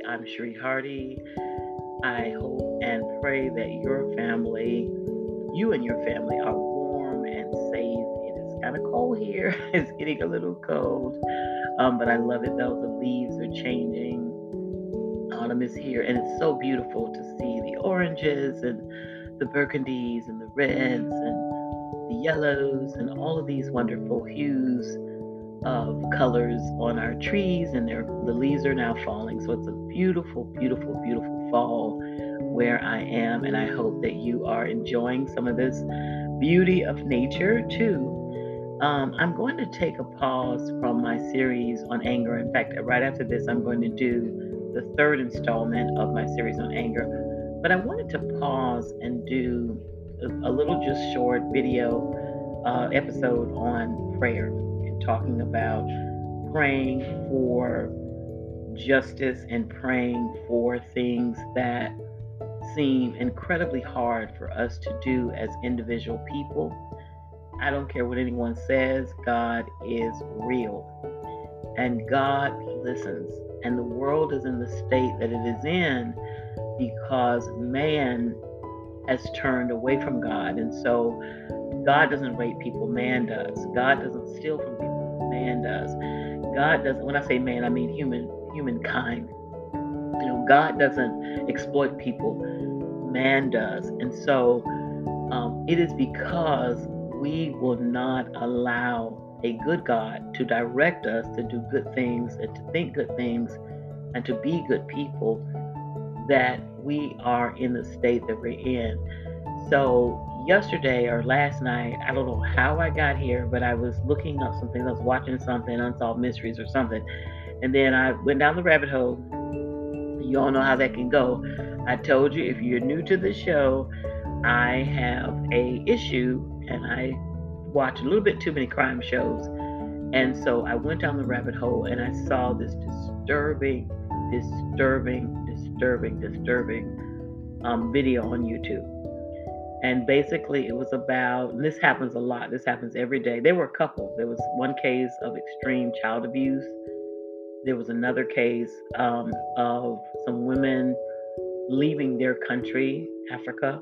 I'm Cherie Hardy. I hope and pray that your family, you and your family, are warm and safe. It is kind of cold here. It's getting a little cold, um, but I love it though. The leaves are changing. Autumn is here, and it's so beautiful to see the oranges and the burgundies and the reds and the yellows and all of these wonderful hues of colors on our trees, and the leaves are now falling. So it's a beautiful, beautiful, beautiful fall where I am, and I hope that you are enjoying some of this beauty of nature too. Um, I'm going to take a pause from my series on anger. In fact, right after this, I'm going to do the third installment of my series on anger. But I wanted to pause and do a, little just short video uh, episode on prayer talking about praying for justice and praying for things that seem incredibly hard for us to do as individual people. I don't care what anyone says, God is real. And God listens. And the world is in the state that it is in because man has turned away from God. And so God doesn't rape people, man does. God doesn't steal from people man does. God doesn't, when I say man, I mean human, humankind. You know, God doesn't exploit people, man does. And so um, it is because we will not allow a good God to direct us to do good things and to think good things and to be good people that we are in the state that we're in. So yesterday or last night, I don't know how I got here, but I was looking up something, I was watching something, Unsolved Mysteries or something. And then I went down the rabbit hole. You all know how that can go. I told you if you're new to the show, I have a issue and I watch a little bit too many crime shows. And so I went down the rabbit hole and I saw this disturbing, disturbing, disturbing, disturbing um, video on YouTube and basically it was about this happens a lot this happens every day. There were a couple. There was one case of extreme child abuse. There was another case um, of some women leaving their country africa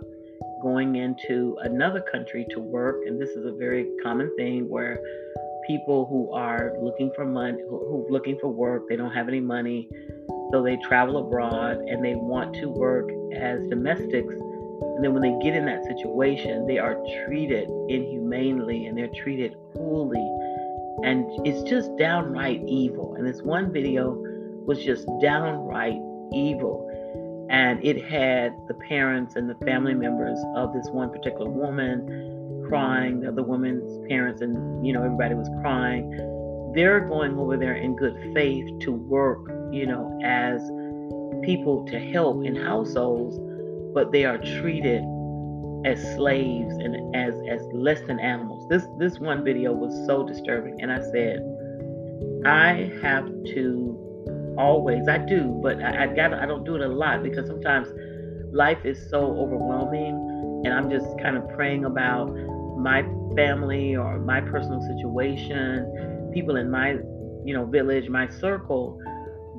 going into another country to work. And this is a very common thing where people who are looking for money who, who looking for work they don't have any money so they travel abroad and they want to work as domestics and then when they get in that situation, they are treated inhumanely and they're treated cruelly. And it's just downright evil. And this one video was just downright evil. And it had the parents and the family members of this one particular woman crying, the other woman's parents, and you know, everybody was crying. They're going over there in good faith to work, you know, as people to help in households but they are treated as slaves and as as less than animals. This this one video was so disturbing, and I said, I have to always. I do, but I, I got I don't do it a lot because sometimes life is so overwhelming, and I'm just kind of praying about my family or my personal situation, people in my you know village, my circle,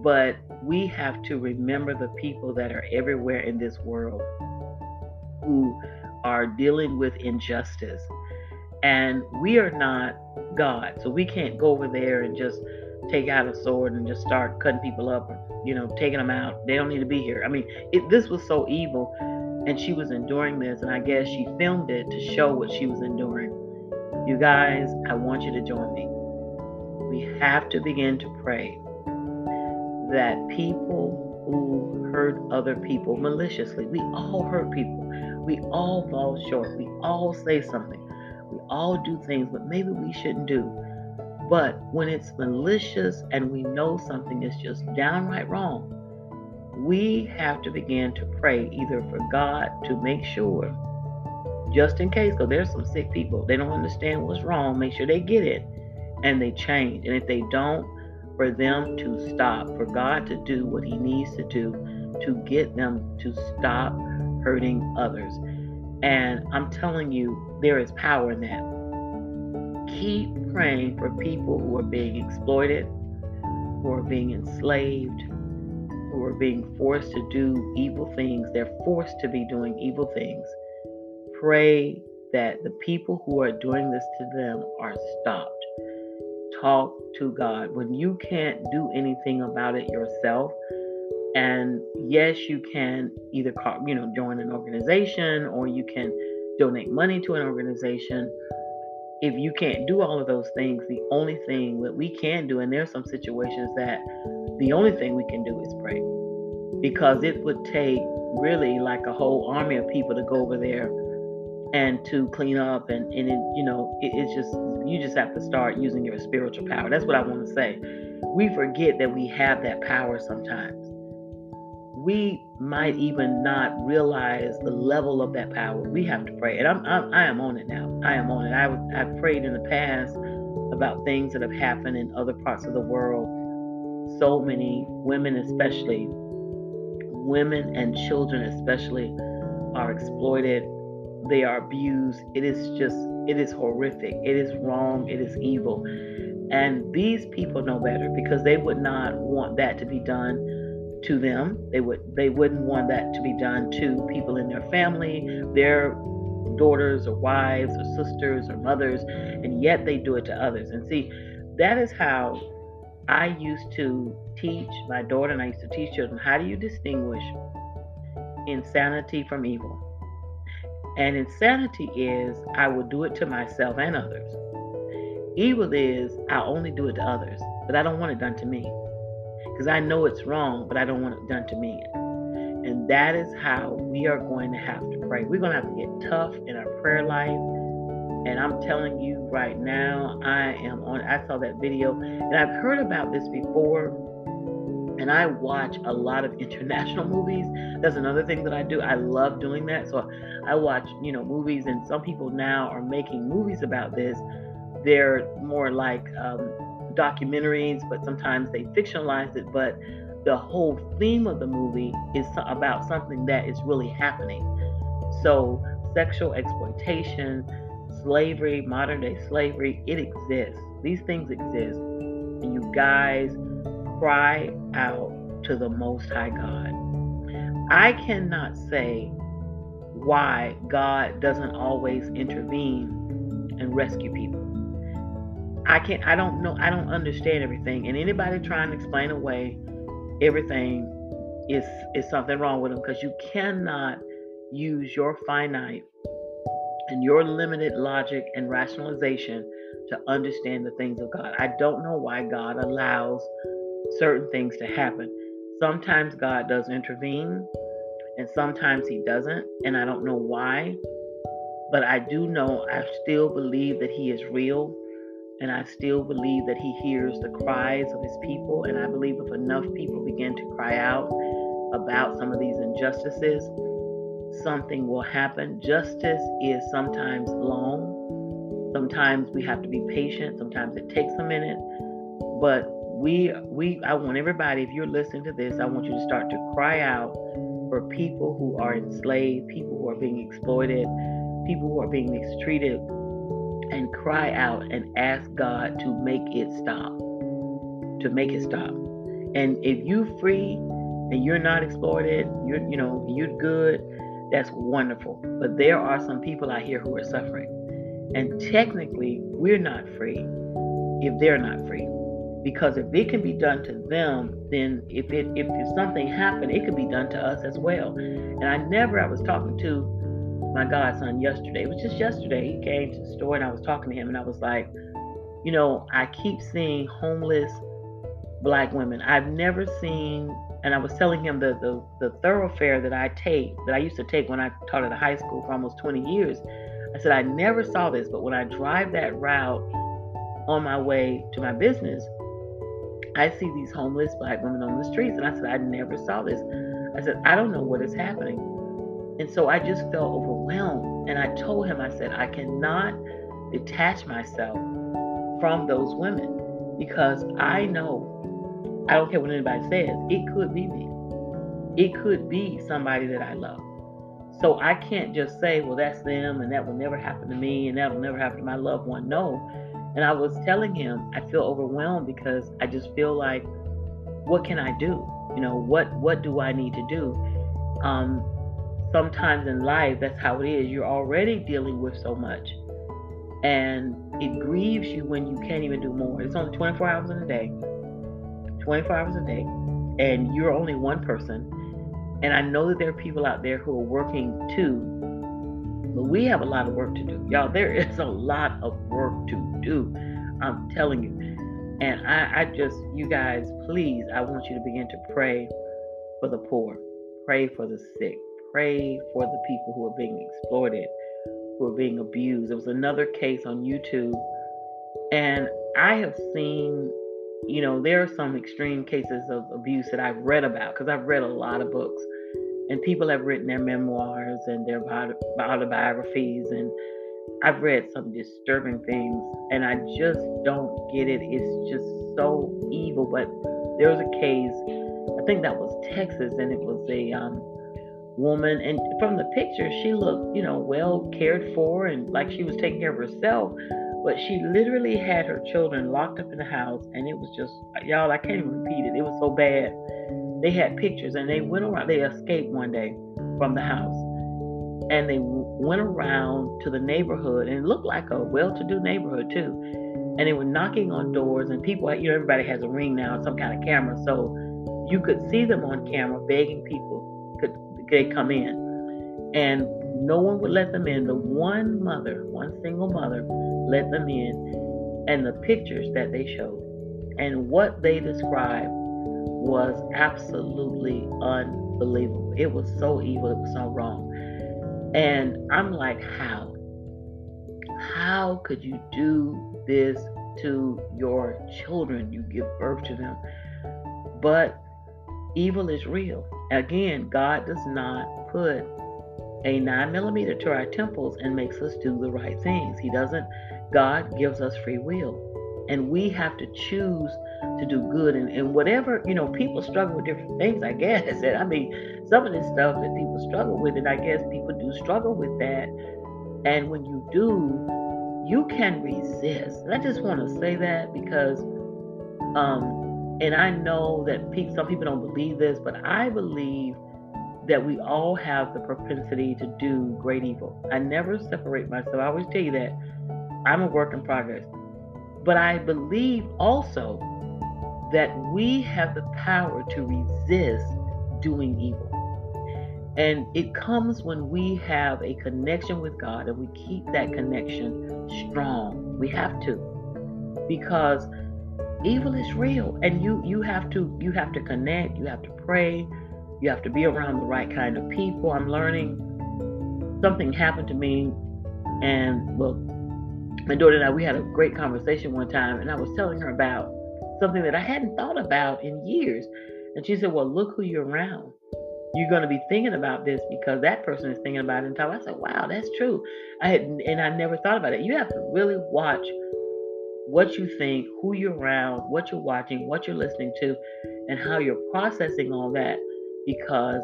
but we have to remember the people that are everywhere in this world who are dealing with injustice. And we are not God. So we can't go over there and just take out a sword and just start cutting people up or, you know, taking them out. They don't need to be here. I mean, it, this was so evil. And she was enduring this. And I guess she filmed it to show what she was enduring. You guys, I want you to join me. We have to begin to pray that people who hurt other people maliciously, we all hurt people. We all fall short. We all say something. We all do things but maybe we shouldn't do. But when it's malicious and we know something is just downright wrong, we have to begin to pray either for God to make sure, just in case, because there's some sick people, they don't understand what's wrong, make sure they get it and they change. And if they don't, for them to stop, for God to do what He needs to do to get them to stop hurting others. And I'm telling you, there is power in that. keep praying for people who are being exploited, who are being enslaved, who are being forced to do evil things. They're forced to be doing evil things. Pray that the people who are doing this to them are stopped. Talk to God. When you can't do anything about it yourself, and yes, you can either call, you know join an organization or you can donate money to an organization. If you can't do all of those things, the only thing that we can do, and there's some situations that the only thing we can do is pray. Because it would take really like a whole army of people to go over there and to clean up and, and it, you know it, it's just you just have to start using your spiritual power. That's what i want to say. We forget that we have that power sometimes. We might even not realize the level of that power. We have to pray and i'm, I'm i am on it now. I am on it. I, i've prayed in the past about things that have happened in other parts of the world. So many women especially women and children especially are exploited they are abused. It is just, it is horrific. It is wrong. It is evil. And these people know better because they would not want that to be done to them. They would they wouldn't want that to be done to people in their family, their daughters or wives or sisters or mothers, and yet they do it to others. And see, that is how I used to teach my daughter and I used to teach children how do you distinguish insanity from evil? And insanity is I will do it to myself and others. Evil is I only do it to others, but I don't want it done to me. Because I know it's wrong, but I don't want it done to me. And that is how we are going to have to pray. We're going to have to get tough in our prayer life. And I'm telling you right now, I am on. I saw that video and I've heard about this before and I watch a lot of international movies. That's another thing that I do. I love doing that. So I watch, you know, movies, and some people now are making movies about this. They're more like um, documentaries, but sometimes they fictionalize it. But the whole theme of the movie is about something that is really happening. So sexual exploitation, slavery, modern day slavery, it exists. These things exist. And you guys cry out to the Most High God. I cannot say why God doesn't always intervene and rescue people. I can't I don't know I don't understand everything and anybody trying to explain away everything is is something wrong with them because you cannot use your finite and your limited logic and rationalization to understand the things of God. I don't know why God allows certain things to happen. Sometimes God does intervene, and sometimes He doesn't, and I don't know why. But I do know I still believe that He is real, and I still believe that He hears the cries of His people. And I believe if enough people begin to cry out about some of these injustices, something will happen. Justice is sometimes long. Sometimes we have to be patient. Sometimes it takes a minute. But we we I want everybody, if you're listening to this, I want you to start to cry out for people who are enslaved, people who are being exploited, people who are being mistreated, and cry out and ask God to make it stop. To make it stop. And if you free and you're not exploited, you're you know, you're good, that's wonderful. But there are some people out here who are suffering. And technically, we're not free if they're not free because if it can be done to them then if it if, something happened it could be done to us as well. And i never i was talking to my godson yesterday. It was just yesterday he came to the store and i was talking to him and i was like you know i keep seeing homeless black women. I've never seen and i was telling him the, the the thoroughfare that i take that i used to take when i taught at a high school for almost 20 years. I said i never saw this but when i drive that route on my way to my business I see these homeless black women on the streets. And I said, I never saw this. I said, I don't know what is happening. And so I just felt overwhelmed. And I told him, I said, I cannot detach myself from those women because I know, I don't care what anybody says, it could be me. It could be somebody that I love. So I can't just say, well, that's them and that will never happen to me and that will never happen to my loved one. No, And I was telling him, I feel overwhelmed because I just feel like, what can I do? You know, what what do I need to do? Um, sometimes in life, that's how it is. You're already dealing with so much, and it grieves you when you can't even do more. It's only 24 hours in a day, 24 hours a day, and you're only one person. And I know that there are people out there who are working too, but we have a lot of work to do. Y'all, there is a lot of work to do. I'm telling you. And I, I just, you guys, please, I want you to begin to pray for the poor, pray for the sick, pray for the people who are being exploited, who are being abused. There was another case on YouTube, and I have seen, you know, there are some extreme cases of abuse that I've read about because I've read a lot of books, and people have written their memoirs and their autobiographies, and I've read some disturbing things, and I just don't get it. It's just so evil. But there was a case, I think that was Texas, and it was a um, woman and from the picture she looked you know well cared for and like she was taking care of herself but she literally had her children locked up in the house and it was just y'all i can't even repeat it it was so bad they had pictures and they went around they escaped one day from the house and they went around to the neighborhood and it looked like a well-to-do neighborhood too and they were knocking on doors and people you know everybody has a ring now some kind of camera so you could see them on camera begging people could they come in. And no one would let them in. The one mother, one single mother, let them in. And the pictures that they showed and what they described was absolutely unbelievable. It was so evil, it was so wrong. And I'm like, how? How could you do this to your children? You give birth to them. But evil is real. Again, God does not put a nine millimeter to our temples and makes us do the right things. He doesn't. God gives us free will. And we have to choose to do good. And, and whatever, you know, people struggle with different things, I guess. And I mean, some of this stuff that people struggle with, and I guess people do struggle with that. And when you do, you can resist. And I just want to say that because um, and I know that some people don't believe this, but I believe that we all have the propensity to do great evil. I never separate myself. I always tell you that I'm a work in progress. But I believe also that we have the power to resist doing evil. And it comes when we have a connection with God and we keep that connection strong. We have to. Because evil is real and you you have to you have to connect you have to pray you have to be around the right kind of people i'm learning something happened to me and well my daughter and i we had a great conversation one time and i was telling her about something that i hadn't thought about in years and she said well look who you're around you're going to be thinking about this because that person is thinking about it and. I said, wow, that's true. I had, and I never thought about it. You have to really watch what you think, who you're around, what you're watching, what you're listening to, and how you're processing all that because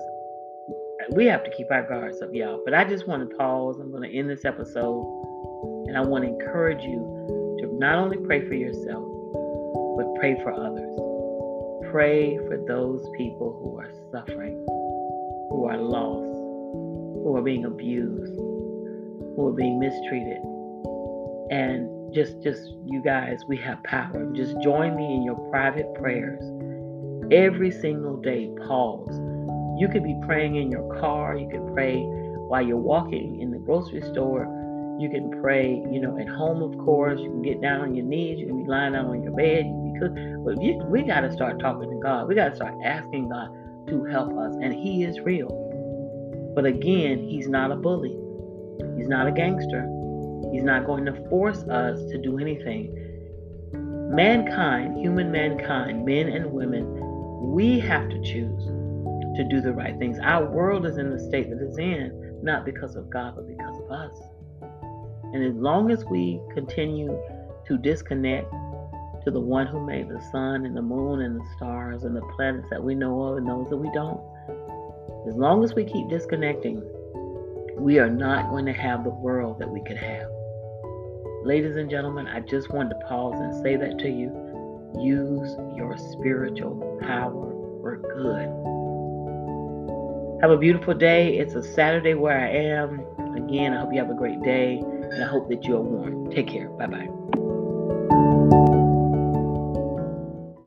we have to keep our guards up, y'all. But I just want to pause. I'm going to end this episode and I want to encourage you to not only pray for yourself, but pray for others. Pray for those people who are suffering, who are lost, who are being abused, who are being mistreated. And just just you guys we have power. Just join me in your private prayers. Every single day pause. You could be praying in your car. You could pray while you're walking in the grocery store. You can pray you know at home of course. You can get down on your knees. You can be lying down on your bed. you but you, we got to start talking to god we got to start asking god to help us and he is real but again he's not a bully he's not a gangster He's not going to force us to do anything. Mankind, human mankind, men and women, we have to choose to do the right things. Our world is in the state that it's in, not because of God, but because of us. And as long as we continue to disconnect to the one who made the sun and the moon and the stars and the planets that we know of and those that we don't, as long as we keep disconnecting, we are not going to have the world that we could have. Ladies and gentlemen, I just wanted to pause and say that to you. Use your spiritual power for good. Have a beautiful day. It's a Saturday where I am. Again, I hope you have a great day and I hope that you are warm. Take care. Bye bye.